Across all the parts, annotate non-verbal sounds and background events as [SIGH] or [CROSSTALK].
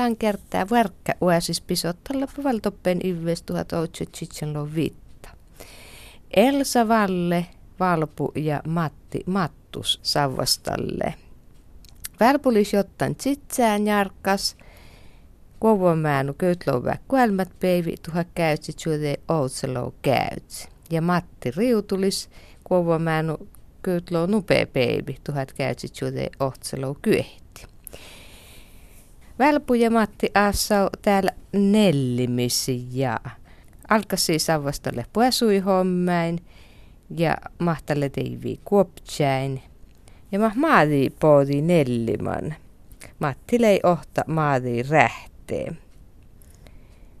tämän kertaa verkkä uesis pisottalla puvaltoppen ives 1875. Elsa Valle, Valpu ja Matti Mattus Savvastalle. Välpulis jottan tsitsään jarkas, Kuovumäännu köytlouva kuelmät peivi tuha käytsi tjude outselo käytsi. Ja Matti Riutulis Kuovumäännu köytlou nupee peivi tuhat käytsi tjude outselo kyehti. Välpu ja Matti Assau täällä nellimissi ja alkasi savastalle puesui hommain ja mahtalle teivi kuoptsäin ja mah maadi poodi nelliman. Matti lei ohta maadi rähtee.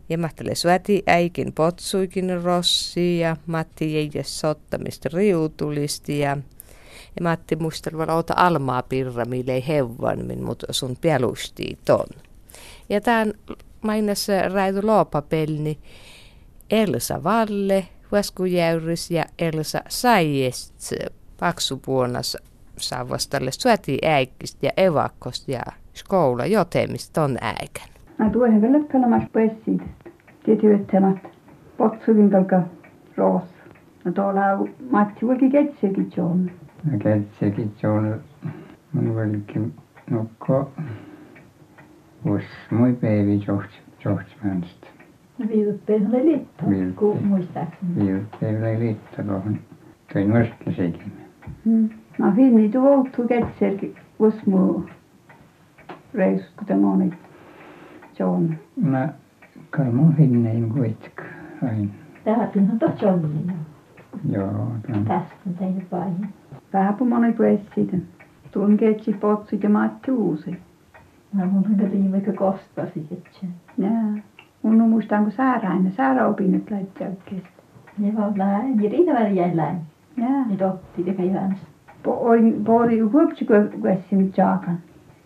Ja mahtale suäti äikin potsuikin rossi ja Matti jäi sottamista riutulisti ja ja Matti muistelva ota almaa pirra, mille hevvan, mutta sun pelustii ton. Ja tämän mainassa räidu loopapelni Elsa Valle, Vaskujäyris ja Elsa Saijest paksupuonas saavastalle syötiin äikkistä ja evakkosta ja skoula jotemista on äikän. Mä tuohen vielä pelamas pessiin. Tietysti että potsukin kalka roos. No tuolla Matti voikin ketsekin on. ಕೆಲ್ಸಕ್ಕಿಚ್ಚೋಳು ಮನವಳಿಕೆ ನೊಕ್ಕೋ uss mui päevi joht- johtmast viidut päivä liitto kun muistaakseni viidut päivä liitto tuohon toin vastaseikin mm. no hinni tuoltu ketserki uss muu reis kuten moni joon no kai mun hinnein kuitenkin aina Tähän on tosi onnellinen. Joo. Tästä on tehnyt paljon. Vähän siitä. Tuon ketsi potsit ja Matti uusi. No mun on viime kostasi, että Jaa. Mun on muistaan kun sääräinen, sääräopinnot laittaa oikein. Ne vaan läin, ja riitä väliä läin. Jaa. Ne totti, teka jäänsä. Oi, pori huopsi kuessin jaakan.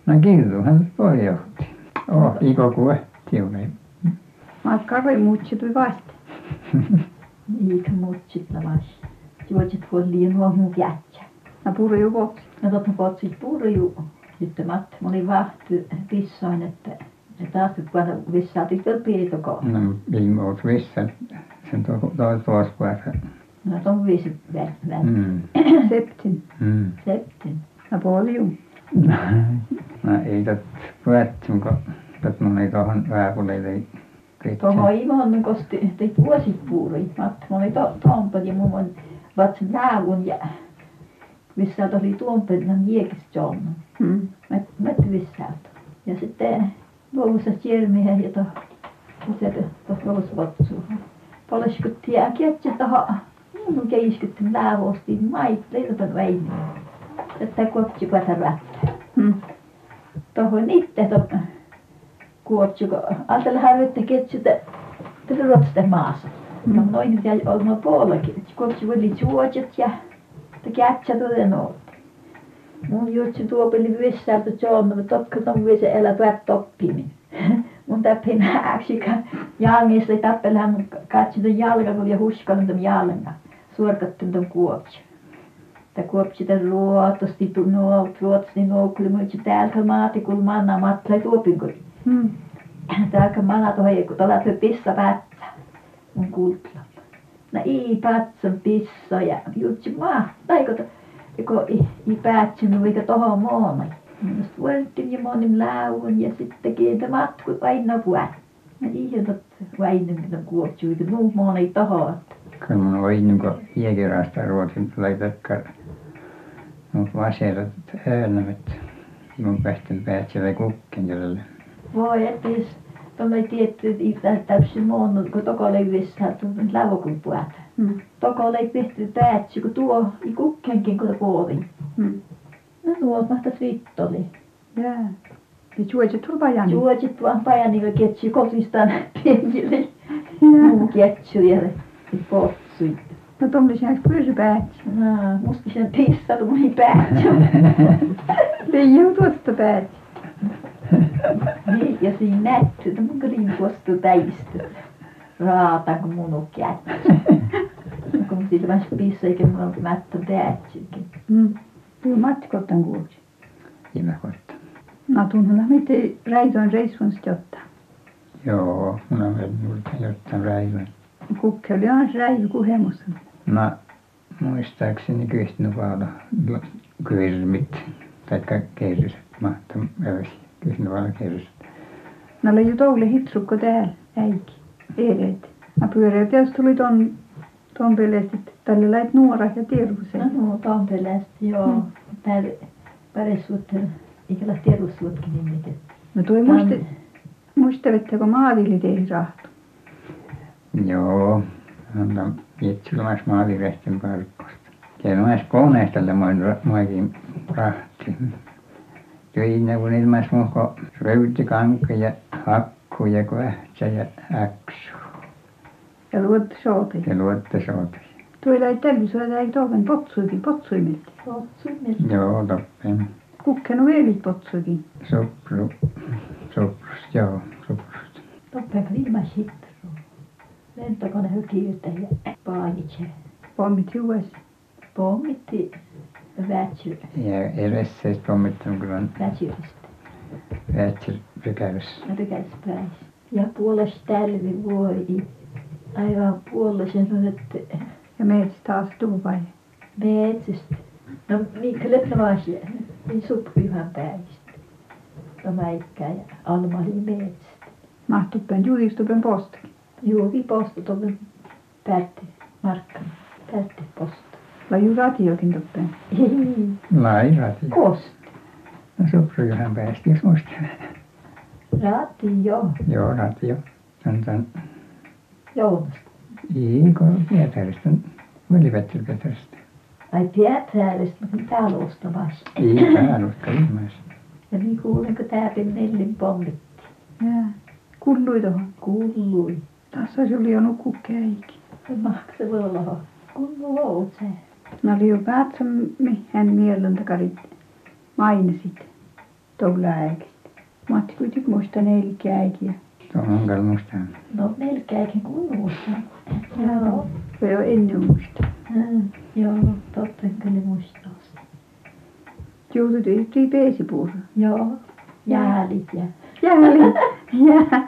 No killuhan voi johti. Oh, iko kuehti oli. Mä karri muutsi tuli vasta. [LAUGHS] Eikä mutsit lavas. Juotsit voi liian nuo mun jätsä. Mä puri ju potsi. No totta potsit puri ju. Sitten Matti, mä olin vahti pissoin, että ja taas nyt kun vissaatiin vielä piirtokoon. No, viime oot vissa. Sen toi tuossa päässä. No tuon viisi. Mm. [CLEARS THROAT] Mm. Septin. Mä paljon. [LAUGHS] No ei tot päätty, kun ei tohon vääpuleille ei Tuohon Ivonen kosti teit vuosipuuri. Matti, mä olin to, tuompa ja mun on vatsin läävun ja vissaat oli tuompelina miekistä mä vissaat. Ja sitten luovussa järmiä ja to, se tuossa luovussa vatsuun. Poleskuttiin äkkiä tuohon minun keiskuttiin läävostiin mait leitopan väiniä. Että kuopsi kuota rättää. Mm. Tuohon itse tuon kuopsi, kun ajatella harjoitte ketsuta ruotsista maassa. No noin jäi olemaan puolekin. Kuopsi oli juotjat तो कि अच्छा तो देनो mun just se tuopeli vissää tu joonna mutta tokka on visse elä tuet toppimi mun täppi nääksika jangista tappelä mun katsi tu jalka kun ja huskan tu jalka suorkattu tu kuopsi ta kuopsi ta ruotosti tu no ruotsi no kyllä mun se täältä maati kun manna matle tuopin kun hmm. Tämä manna tuohon, kun tuolla pissa päättää mun kultla. Ei patsan pissa ja jutsi maa, taiko kun i, i päätsynyt eikä tohon moona. Minusta vuorittiin ja monin lauvun ja sitten kiintä matku aina puhut. Ja ihan tot vainen mitä kuotsuita, muu moona ei tohon. Kyllä mun oli niin kuin hiekirasta ruotsin laitakka. Mut vaserat äänämät. Mun päästä päätsevä kukken tälle. Voi että jos tuonne tietty täysin moona, kun toko leivissä tuon lauvukun puhut. Mm. Toko lei pihti päätsy, kun tuo i kukkenkin kun puolin. Mm. No nuo mahtas viittoli. Jaa. Ja juotsi turvajani. Juotsit vaan pajani ketsi kosistaan penkille. Jaa. Muu ketsi ja potsuit. No tuommoisia pysy päätsi. No, musta sen pissat mun [LAUGHS] ei päätsy. Liian tuosta päätsi. Niin, ja siinä mun kodin tuosta täistä. Raata, kun mun on kätsi. Kun sillä vasta pissa, eikä mun ole mättä päätsykin. Mm. Kyllä Matti kottan kuulsi. Hyvä kohta. No tunnetaan miten räitoin reissuunsa ottaa. Joo, minä olen juuri jotain räivän. Kukke oli aina räivy kuhemussa. No, muistaakseni Kyhtnövaala kyrmit, tai kerset, mahtaa öisi, kes no kerst. Nalle ju toule hitsukko tähel, äik, eeleet. Mä pyöreä teas tuli ton, ton pelästi, tälle läit nuora ja tiedusen. No, hmm. no ton pelästi, joo. Mm. Täällä pärissuutta, eikä lähti tiedusuutkin nimitetty. No tui muiste, muistavetteko maavilitehdahtu? Joo, no vitsulmas maaviresten parkkosta. Tiedän, mä edes koneesta tälle moikin rahtiin töin ne kun ilman muuta kuin ryytikanki ja hakku ja köhtsä ja äksu. Ja luottosooti ja luottosooti tuolla telvisuudella ei tuovan potsuikin potsuimet joo toppen. Kukkenu veelit potsuikin. Supru suprust joo suprust toppen ilman sitten lentokone hyki ja paavitse pommit juues. Pommitti. Ja edessä pommittanut kyllä vätsyristä. vätsir pykävässä. Rykäs pääs. Ja puoles talvi voi. Aivan puolesen on, että Ja meitä taas tuupai. metsästä. No niin kyllä vasia. Niin suppihan päistä. No mäikkää ja Alma oli metsästä. Mahtuppen juistupen postakin. Juovi posta tuolle Pärtti, Markkan, Pärtti posta. Laju ratiokin toppen. Ei, Lairati. kost. No sopru johan päästi, jos muistaa. Raati jo, Joo, ratio. Sanotaan, Jounasta. Iiko Pietarista, Veli-Petteri Pietarista. Ai Pietarista, mutta mitä alustamassa. Ei päälusta ilmaista. Ja niin kuulenko täällä Nellin pommitti. Jää. Kullui tohon. Kuului. Tässä oli jo nukukkäikin. Ja maksa voi olla. Kullu ootse. No oli jo päätsämme hän mielen takarit mainisit. Tuolla äikistä. Matti kuitenkin muista neljä äikiä. Tuo on kyllä musta. No melkein kunnossa. Joo. Se jo ennen muista. Mm, Joo, totta kyllä muistaa. Joutui yhtiin peesipuussa. Joo. Jäälit ja Jääli. [LAUGHS] Jää.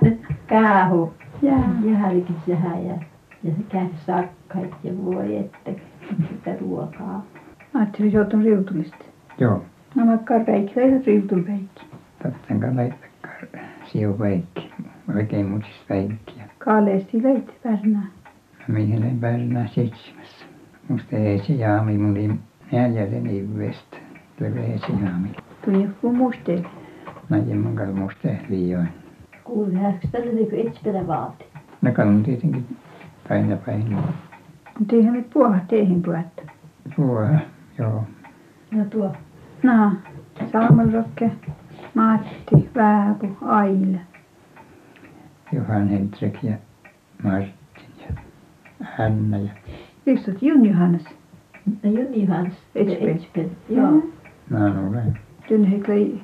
kaahu. Jää. Jäälikin sehän ja, ja se käy sakkait ja voi että sitä ruokaa. Ajattelin, se on riutulista. Joo, No makkaa päikki, tai riutulpäikki. totten kai laittakar siu veikki. Oikein mutis veikki. Kaaleesti leit pärnää. Mihin en pääsenä seitsemässä. Musta ei se jaami, mun oli neljäden ivestä. Tuli ei se jaami. Tuli joku musteeli. Näin mun kai musta liioin. Kuuli äsken tällä etsipelä vaati. Ne kalun tietenkin päin ja päin. Mutta eihän nyt puoha teihin puetta. Ruoha, joo. No tuo. No, Salmonrokke, Matti, Vääpu, Aila. Johan Hendrik ja Martin ja Hanna ja Ykstot Jun Johannes. No Juni Hans. Etsipel. Etsipel. Joo. Nanu olen. Jun heklei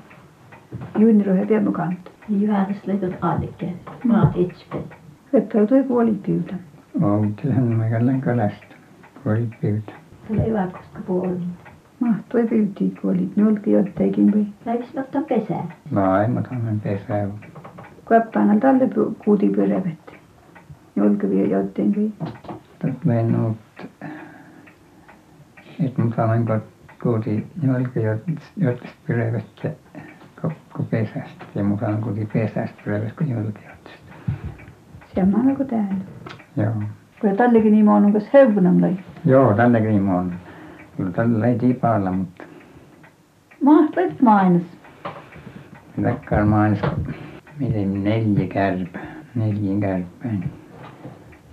Junnirohe Pemokanta. Johannes leikon Annikke. Maat Etsipel. Leppäy toi puolipyytä. Oltihan mä kälän kalasta. Puoli pyytä. Outi-Hännimäellä kalastin kun olivat pyytäneet no mahtoivat - kun olivat nuokin jotakin - Laimotamen pesä on? Kappaleella tällä - kuutin - nylkivät jotakin tuolta menoa sitten mukavampaan kotiin -- jotkut pyrivät - kuin pesästä ja mukavampi kotiin pesästä pyrivät kuin jylkijoista samalla kuin täällä Kun tallekin niin on kas heuvunam lai. Joo, tälläkin on. Kyllä tällä ei tipalla, mutta Mahtoit mainos. Väkkär mainsko, miten neljä kärpä, neljän kärpään.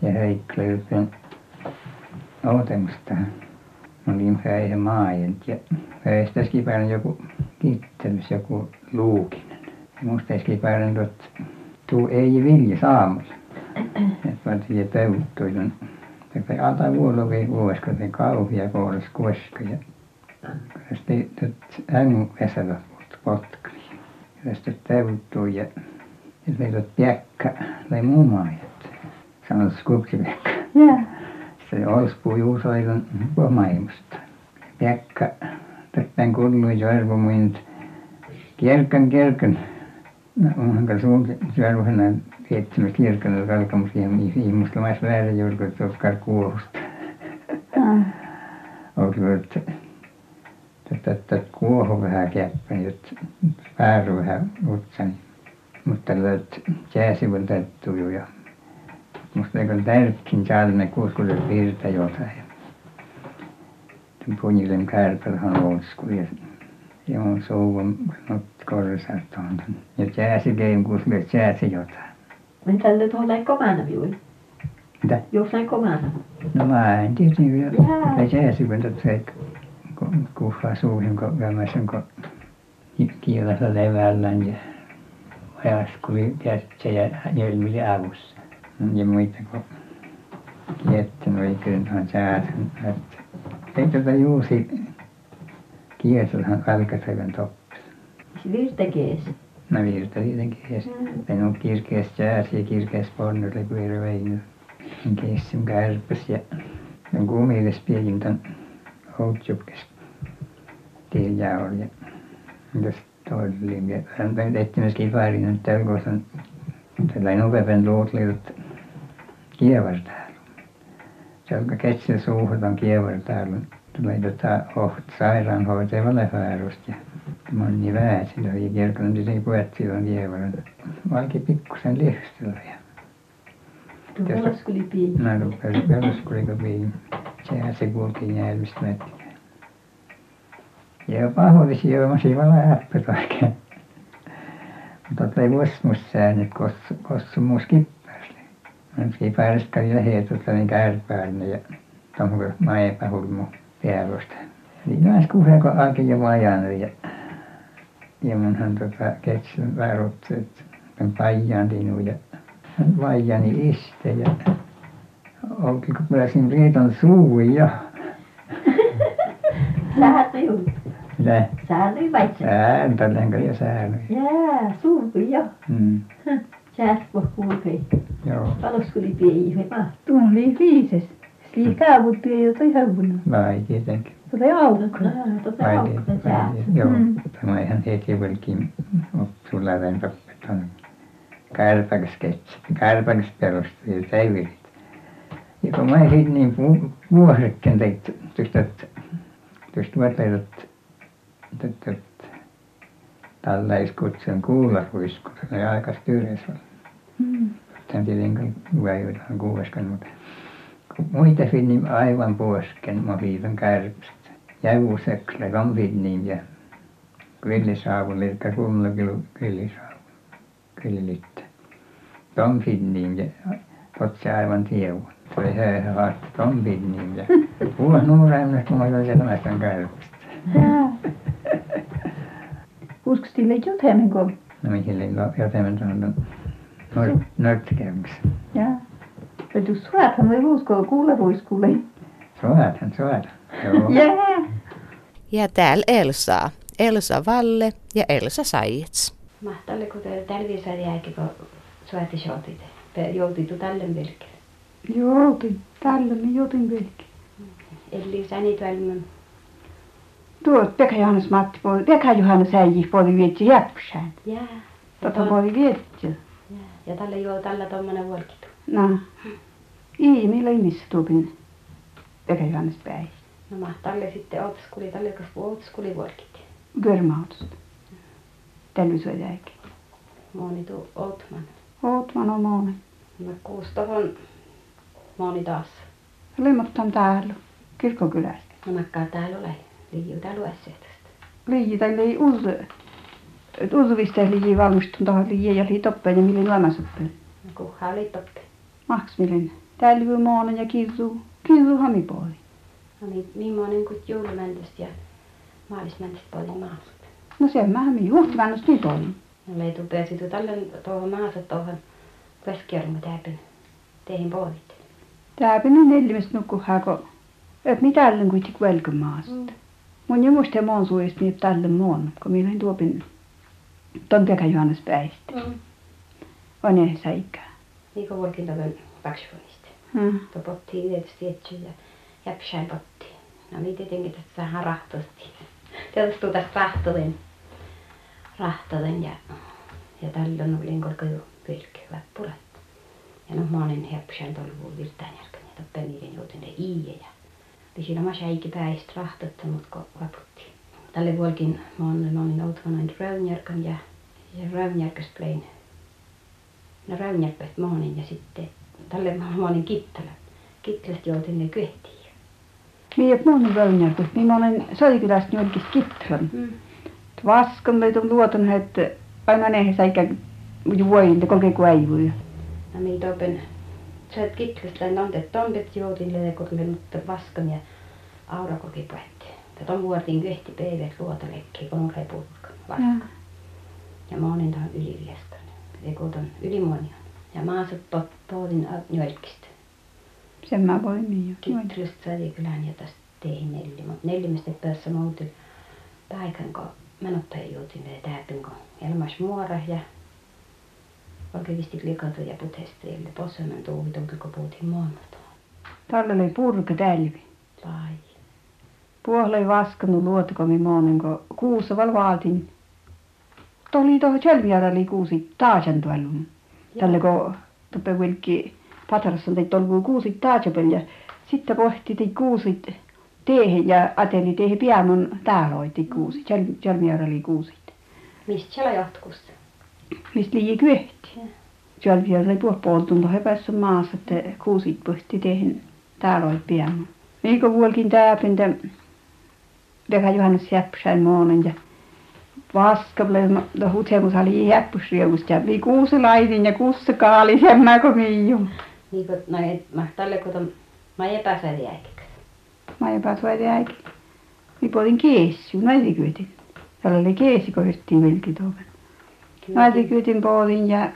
Ja Heikki löytän ootemusta. Mä olin päivä maajent ja päivästä skipäivän joku kittelys, joku luukinen. Ja musta skipäivän tuot, tuu ei vilja saamulla. Tiedä peuttuin. Te alta vuolovi vuosi, kun te kauhia koolas koska ja sitten tuot ängu vesällä potkali. Ja sitten peuttuin ja on piekka, lai mumaajat. Sanotaan kupsipiekka. Jää. Se olspuu juusoilun pomaimusta. Piekka, täppän kuului jo arvomint kirkon kirkon no onhan ka suun seuraavana seitsemäs kirkon kalkamus ja muslimais väärä julka tuossa kuohusta Ah, olkivat tätä kuohu vähän käppäni jotta pääry vähän otsani mutta löt jääsivän täyttyy jo ja musta eikö tärkin salme kuuskuudet virta jotain ja tämän punjilin kärpälhän olskui ja ja on souvon not korsart on ja jääsi kein kuuskuudet jääsi jotain Men tällä tuolla ei komana juuri. mitä Jossain komana. no mä en tiedä niin vielä Jaa. se jääsivän tätä se kun kuhaa suuhin kun vämäsen kun kielessä levällään ja ajaskuli kätsä ja jelmili avussa ja muita kun oikein tuohon säätön että ei tuota juusi kiesolhan alkasaven toppis Se virtekees. No virta tietenkin ja sitten on kirkeässä jäässä ja kirkeässä ponnella kun ei vein kessin kärpäs ja on kumilis piekin tämän outsukkes tiellä oli ja mitäs toinen ja hän nyt etsimässä kiväärin nyt tällä kun on tällainen upeapen luutliut kievari täällä. Se on ketsillä suuhun on kievari täällä tulee tota oht sairaanhoitaja Valehäärosta ja väesi ja kirkon niin se puettiin on kievarin vaikka pikkuisen lihstellä ja rupesin peruskuliko viin. Sehän se kuultiin Järvistä mätkään. Ja pahoillisi juomasi vala äppät oikein. Mutta toi vuosimus säännöt kossu kossu muus kippäästi. Mä kippäästä kävi lähetystä niin kärpäärne ja tommoinen maepahulmu päärosta. Eli näis kuhea kun alkoi jo vajanut ja ja munhan tota ketsin väärotti että tämän paijan tinu ja vaijani iste ja olkin kun pääsin Riitan suuhun [LAUGHS] ja Sähän se juuri. mitä oli vaitsi. ääntälenkö ja säännöi Jää, suuri jo. mm. Säät voi kulkea. joo Olskuli pieni. He vaan. tuon oli viises. Sli kaavuttu ei jota ihan vai tietenkin Vai aukko vai säät. joo Mm. tämä ihan heti velkin sulla tämän tappetan kärpäkäs ketsi kärpäkäs perustui ja täyvirit ja kun mä sitten niin pu- vuosekken teit tuosta tuosta vuotellut tätä tällaiskutsun kuularuisku se oli aika tyyres oli Mm. Tämän tietenkin jotain kuueskan, mutta muita niin aivan puosken mä viitan kärpstä. Jävuseksellä kampin ja kvillisaavulla, eli kummallakin kvillisaavu, kvillilitte. Kampin ja potsi aivan tievu. Se oli höyhä haasta kampin ja [LAUGHS] puhas nuoremmas, kun mä olin sellaista kärpstä. Jaa. [LAUGHS] Uskois teille jotain kun? No mihin oli jotain tuohon nörttikäymässä. Jaa. Ja du suathan voi uskoa kuularuiskulle. Soatan, soatan. Joo. Jaa. Ja täällä Elsa. Elsa Valle ja Elsa Saijets. Mahtalle kun te talvisar jääkin kun suoti shootit. Joutitu tälle vilkille. Joutin. Tällä me joutin pelkki. Eli säni tuolla Tuot Pekka Johannes Matti puoli. Pekka Johannes äijä puoli vietsi jäpsään. jää. Tota puoli vietsi. Ja tällä joo tällä tommonen vuolkitu. No. Ii, millä imissä tuupin Pekka Johannes päin. No mahtalle sitten ootskuli tälle kun ootskuli vuolkit. Görmautosta. Tällä se jäikin. Moni tuu Outman. Ootman on monen. No kuus tohon moni taas. Lemmotan täällä. Kirkkokylästä. No nakkaa täällä ole. Liiu täällä luesseetasta. Liiji tai lii uzu. Et uzuvista liiji valmistun tuohon liiji ja lii toppeen ja millin lamasoppeen. No kuha oli toppi. Maks millin. Täällä moonen ja kirsu. Kirsu hamipuoli. niin, niin monen kuin juulimäntystä ja maalismäntystä poltin maasta. No se mähän minä huhtimäntystä nyt olin. No me tupesi tuolle tuohon maassa tuohon keskiormu täypin teihin poikit. Täypin on neljästä nukkuhaa, kun et mitä ällen kuitenkin välkyn maasta. Mm. Mun ja muista muun suista niin tälle muun, kun minä olin tuopin tuon pekan juhannus päistä. Mm. On ei saa ikää. Niin kuin voikin tuon paksuunista. Mm. Topottiin tietysti etsyä. Pottiin. No niin tietenkin rahtosti. Tietysti tuu tästä rahtolen. rahtaten ja ja tällöin olin korko jo kylki hyvät pulet ja no monen hepsän tolvu virtaan jälkeen ja toppen niiden jouten ne iie ja pisi oma säikki päistä rahtatta mut ko vaputti tälle vuolkin monen monen outvanain Rönnjärkan ja ja Rönnjärkästä plein no Rönnjärpät monen ja sitten tälle monen Kittilä Kittilästä joutin ne kyöhtiin minä et monen Rönnjärkut minä olen Soikylästä jolkis Kittilän mm. Vaskan meitä on luoton että aina ne säikä vuoille kolke kuivui no minä topen sä et Kittilästä ontet tompet joutin leekolle mutta vaskan ja aura koki puetti ja ton vuortin kyöhti päivät luotalekki kun on repulkka vaskan. Ja monen tahan Ylivieskan ei kun ton Ylimonion ja maasut pohdin Njolkista sen mä voin niin jo Kittilästä Soitikylään ja tästä teihin Nelli mutta Nellimistä päässä muutin paikan kun menottaja joutin ne täältä kun Elmas Muora ja oikein visti likatu ja putesti ja possemen tuuvi tulki kun puhutin moonnut tällä oli purka tälvi. Lai puola ei vaskanut luotakomi monen kun kuussa val vaatin. Tuli tuohon Tjälmijärvelle kuusi taasen tuolla tälle kun tuppe vilkki Patarassa teit tolvu kuusit ja sitten pohti teit kuusit teehen ja ateli teehen pianon täällä Tjälmijärvelle kuusit mistä siellä johtukusta mistä liian kyöhti Joo. Tjälmijärvelle puoli puoltunto he päässä maassa että kuusit pohti teehen täällä oiti pianon Miiko vuolkin tääpintä Veka Johannes Jäpsäin moonen ja vaskable no hutemus oli jäppysrievust ja vi kuusi lainin ja kuusi kaali sen mä kun miiju. Niin kuin no et mä tälle kun ton mä epäsäädi äikikäs Mä ei pääs vai äiki. Mi puolin keessi, naiti kyötin. Tällä oli keessi, kun hyttiin vilki tuoven. Naiti kyötin puolin ja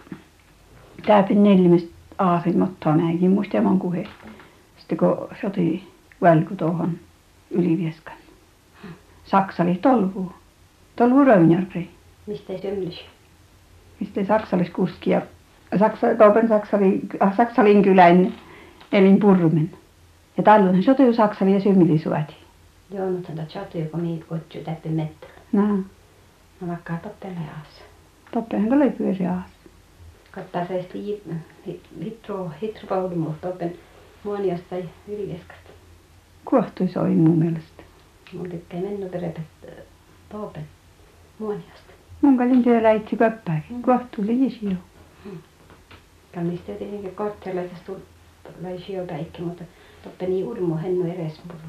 tääpin neljämistä aasin mottaa näinkin muista mon kuhe. Sitten kun soti välku tuohon Ylivieskan. Saksa oli tolvu. Tolvu Rönnjärvi. mistä symmys mistä saksalis kuski ja Saksali, äh, Saksalin kylän elin purmen. Ja tällöin se tuli Saksali ja symmili suoti. joo mutta tätä chatu kun miit kutsu täppi mettä Nää, no vaikka toppele aassa toppehan kun löi se aas. kattaa se sitten hitro hitro paudumu toppen muoniosta tai Ylivieskasta Kuohtui soi mun mielestä. mun tykkää mennä perepet topen muoniosta Mun kalin työ läitsi köppääkin. Kuohtui liisi jo. Kannista tietenkin tuli lai syöpäikki, mutta toppe niin urmu hennu edes mulu.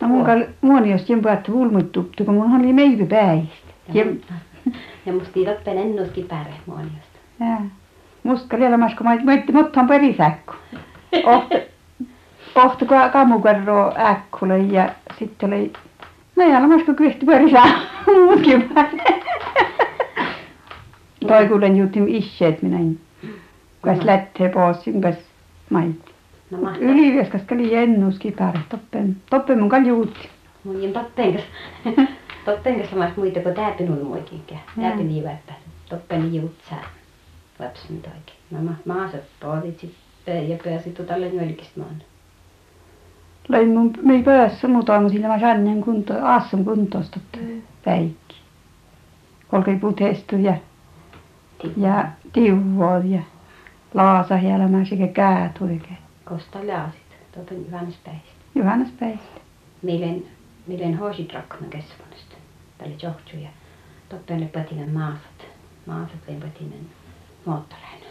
No mun kal muoniosta jen puhuttu vulmuttu, kun mun oli meivi päistä. Ja, Ja, mu- ja musta toppen ennuskin pääre muoniosta. Musta kalli elämässä, kun mutta on perisäkku. Ohto, [LAUGHS] ohto kammukarroa äkkulle ja sitten oli No ja lamas kun perisää [LAUGHS] muutkin päälle. [LAUGHS] Toi kuulen juuttim isseet minä. Kas lähtee pois, kas maitti. No mahtaa. Ylivieskas käli ennuskin päälle, toppen, toppen mun kaljuutti. Toppen kanssa. toppen kanssa samassa muita kuin tääpin on muikinkään. Tääpin niin väppä. Toppen juutsaa. Lapsen toikin. No ma maasat pohdit sitten ja pääsit tälle nölkistä maan. Löin mun mei päässä muuta aamu sillä mä sannen kunto, aasun kuntoista päikki. Kolkei putestu ja, ja tiuvoa ja laasa hielämä sekä käät oikein. Kosta laasit. Toppen Johannespäistä. Juhannuspäistä. Milen, milen hoisit rakkaman keskuudesta. Tälle johtuu ja toppelle patinen maasat. Maasat len patinen moottorein.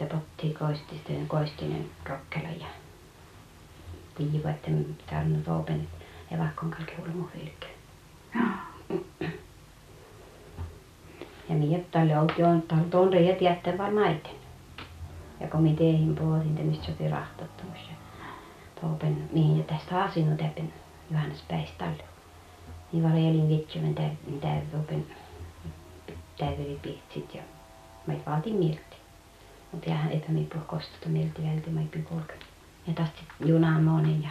Ja potti koististen koistinen rokkela ja tiiva, että täällä on topen evakkon kalke ulmu hylkä. Ja minä tälle oltiin on tuon reijät jättää naiten. Ja minä teihin puhutin, että mistä sopi rahtattomus ja mihin tästä asinut täpin Johannes Päistalle. Niin var elin vitsymän täytyy topen täytyy pihtsit ja mä vaatin milti. Mutta jäähän eipä minä puhu kostata milti välti, ei kulkenut. Ja tästä sitten junaan monen ja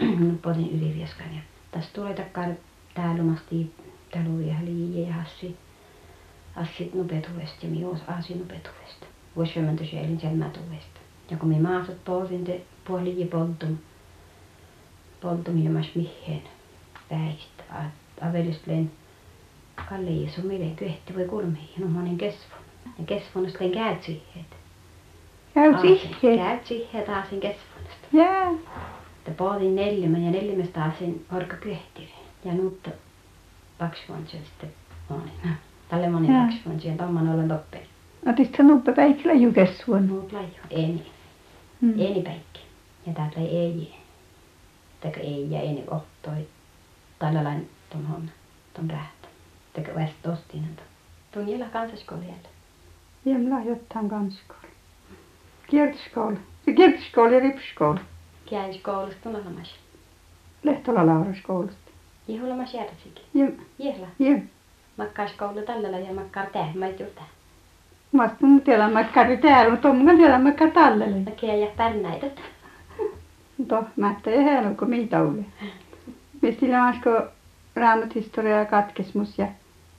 [CLEARS THROAT] potin ylivieskan ja tästä tulee takkaan täällä omasti täällä ja hassi assit nupetuvesta ja minä asi nupetuvesta. Siellä mätuvesta. Ja kun minä maasat poltin te puoli ja poltum poltum ilmas miheen päistä. Avelist len Kalle Jeesu mille kyhti voi kulmi no monin kesvon. Ja kesvonosta en käyt siihen. Käy siihen. Käyt siihen taas kesvonosta. Jää. Te pohdin neljämän ja neljämästä taas orka kyhti. Ja nyt paksvon se sitten monin. Tälle monin Jaa. paksvon siihen tomman ollen toppeen. Otitko nuppe päikkilä jukessuon? Muut laju. Eni. Mm. Eni päikki. Ja täältä ei. Teka ei ja eni ohtoi. Tällä lain ton homma. Ton rähtä. Teka vasta ostinen. Tuon jällä kansaskoolialle. Jem lahjoittaan kanskoulu. Kiertoskoulu. Kiertoskoulu ja ripskoulu. Käys koulusta tunnelmas. Lehtola Lauraskoulusta. Järsikin. Jem. Jehla. Jem. Makkaas koulu tällä ja makkaa tää. Mä et juurta. Mä astun tiedä makkari täällä, mutta on mun tiedä makka tallelle. Mäkiä ja pärnäitä. Mutta mä ettei heillä kun mitä oli. Mistä masko raamat historia ja katkesmus ja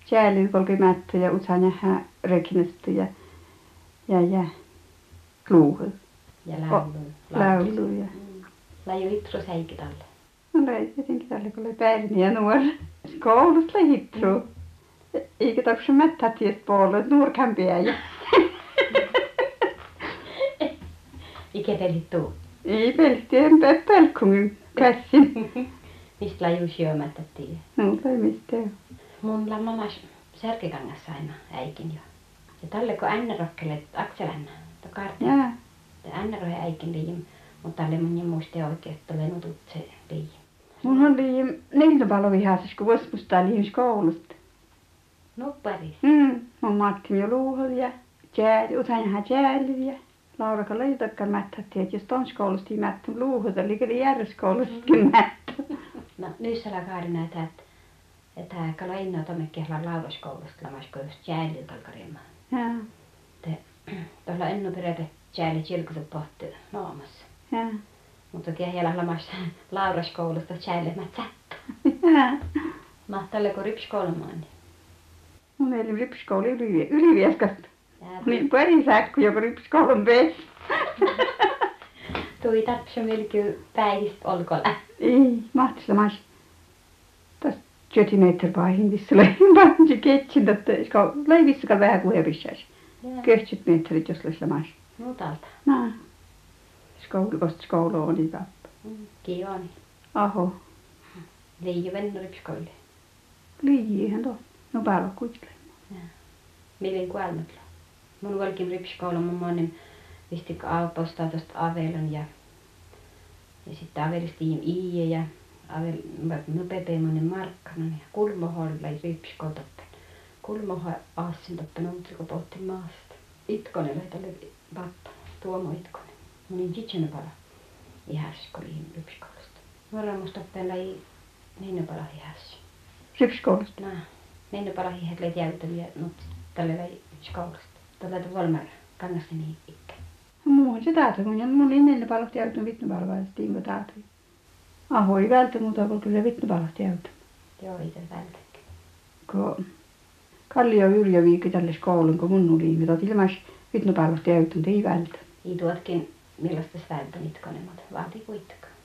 sääly kolkimättä ja usan ja hä rekinestä ja ja ja luuhel. Ja laulu. Laulu ja Laju hitru säikki tälle. No ei tietenkin tälle kun oli päivini ja nuori. Koulusta hitru. Eikä mättää tietä puolella, että nuorkämpiä ja [LAUGHS] Ikä pelit tuu. ei pelkki en pelkkungin käsin. [LAUGHS] Mistä laju syömättättiin. No ei mistään. Mun lammamas särkikangassa aina äikin jo. Ja tälle kun Anne rokkelet Akselänna. To kartti. Jää. Anne rohe äikin liim. Mutta tälle mun ei muista oikein, että tulee nutut se liim. Mun on liian neljä palo vihasessa, kun vuosimusta liian koulusta. Paris. Mm. Mun Matti jo luuhel ja jääli, utan ja jääli ja Laura mättätti, että jos tons koulusta ei mättä luuhel, eli kyllä järjeskoulustakin mättä. [LAUGHS] No nyt sä kaari näitä, että että kun Leino tuonne kehlan laulaskoulusta lamasko just jäälillä kalkariemaan. Jää. Te [CLEARS THROAT] tuolla ennu perätä jäällä chilkuset pohti naamassa. Jää. Mutta tiedä lamassa [LAUGHS] lauraskoulusta jäällä mä sättä. Jää. Mahtalle kun ripskoulumaan. niin- Mun eli rippikoulu oli - Ylivieskasta niin Pörisästä kun joku rippikoulun pesi. [LAUGHS] Tuli tapsamyrky päivistä Olkolla. Ei, mahtavasti. Tästä syötiin meitä paihin, missä löin paitsi ketsin, että löi vissikalla vähän kuin hevissäisi. Köhtsyt meettelit jos löi samassa. Mutalta. No. Skoulu, koska skoulu oli kappa. Mm, kiva. Aho. Liiju vennu rippikoulu. Liijihän tuo. No päällä kuitenkin. Milin kuelmatlo. Mun valkin ripskoulu mun monin visti alpostaa tosta avelon ja ja sitten avelista tiim iie ja avel no pepe monen markkanan ja kulmoholla ripskoulu toppen. Kulmoho aassin toppen uutiko pohti maasta. Itkonen tälle pappa. Tuomo Itkonen. Monin titsene pala. Ihäs kun liin ripskoulusta. Nuoremus toppen lai niin pala ihäs. Ripskoulusta. Nää. Mennä pala hihet lei täytäviä, mutta tälle lei skoulasta. Tällä tavalla Volmar kangasti niin ikkä. Muuhan se täältä, kun ja mun ennen ne palot jäytön vitnupalvelusta tiinko täältä. Aho ei välttä muuta kuin kyllä vitnupalot jäytön. Joo, itse välttäkin. Kun Kalli ja Yrjö viikki tälle skoulun, kun mun oli, mitä ilmais vitnupalvelusta jäytön, ei välttä. Ei tuotkin millaista välttä mitkonen, mutta vaatii kuitenkaan.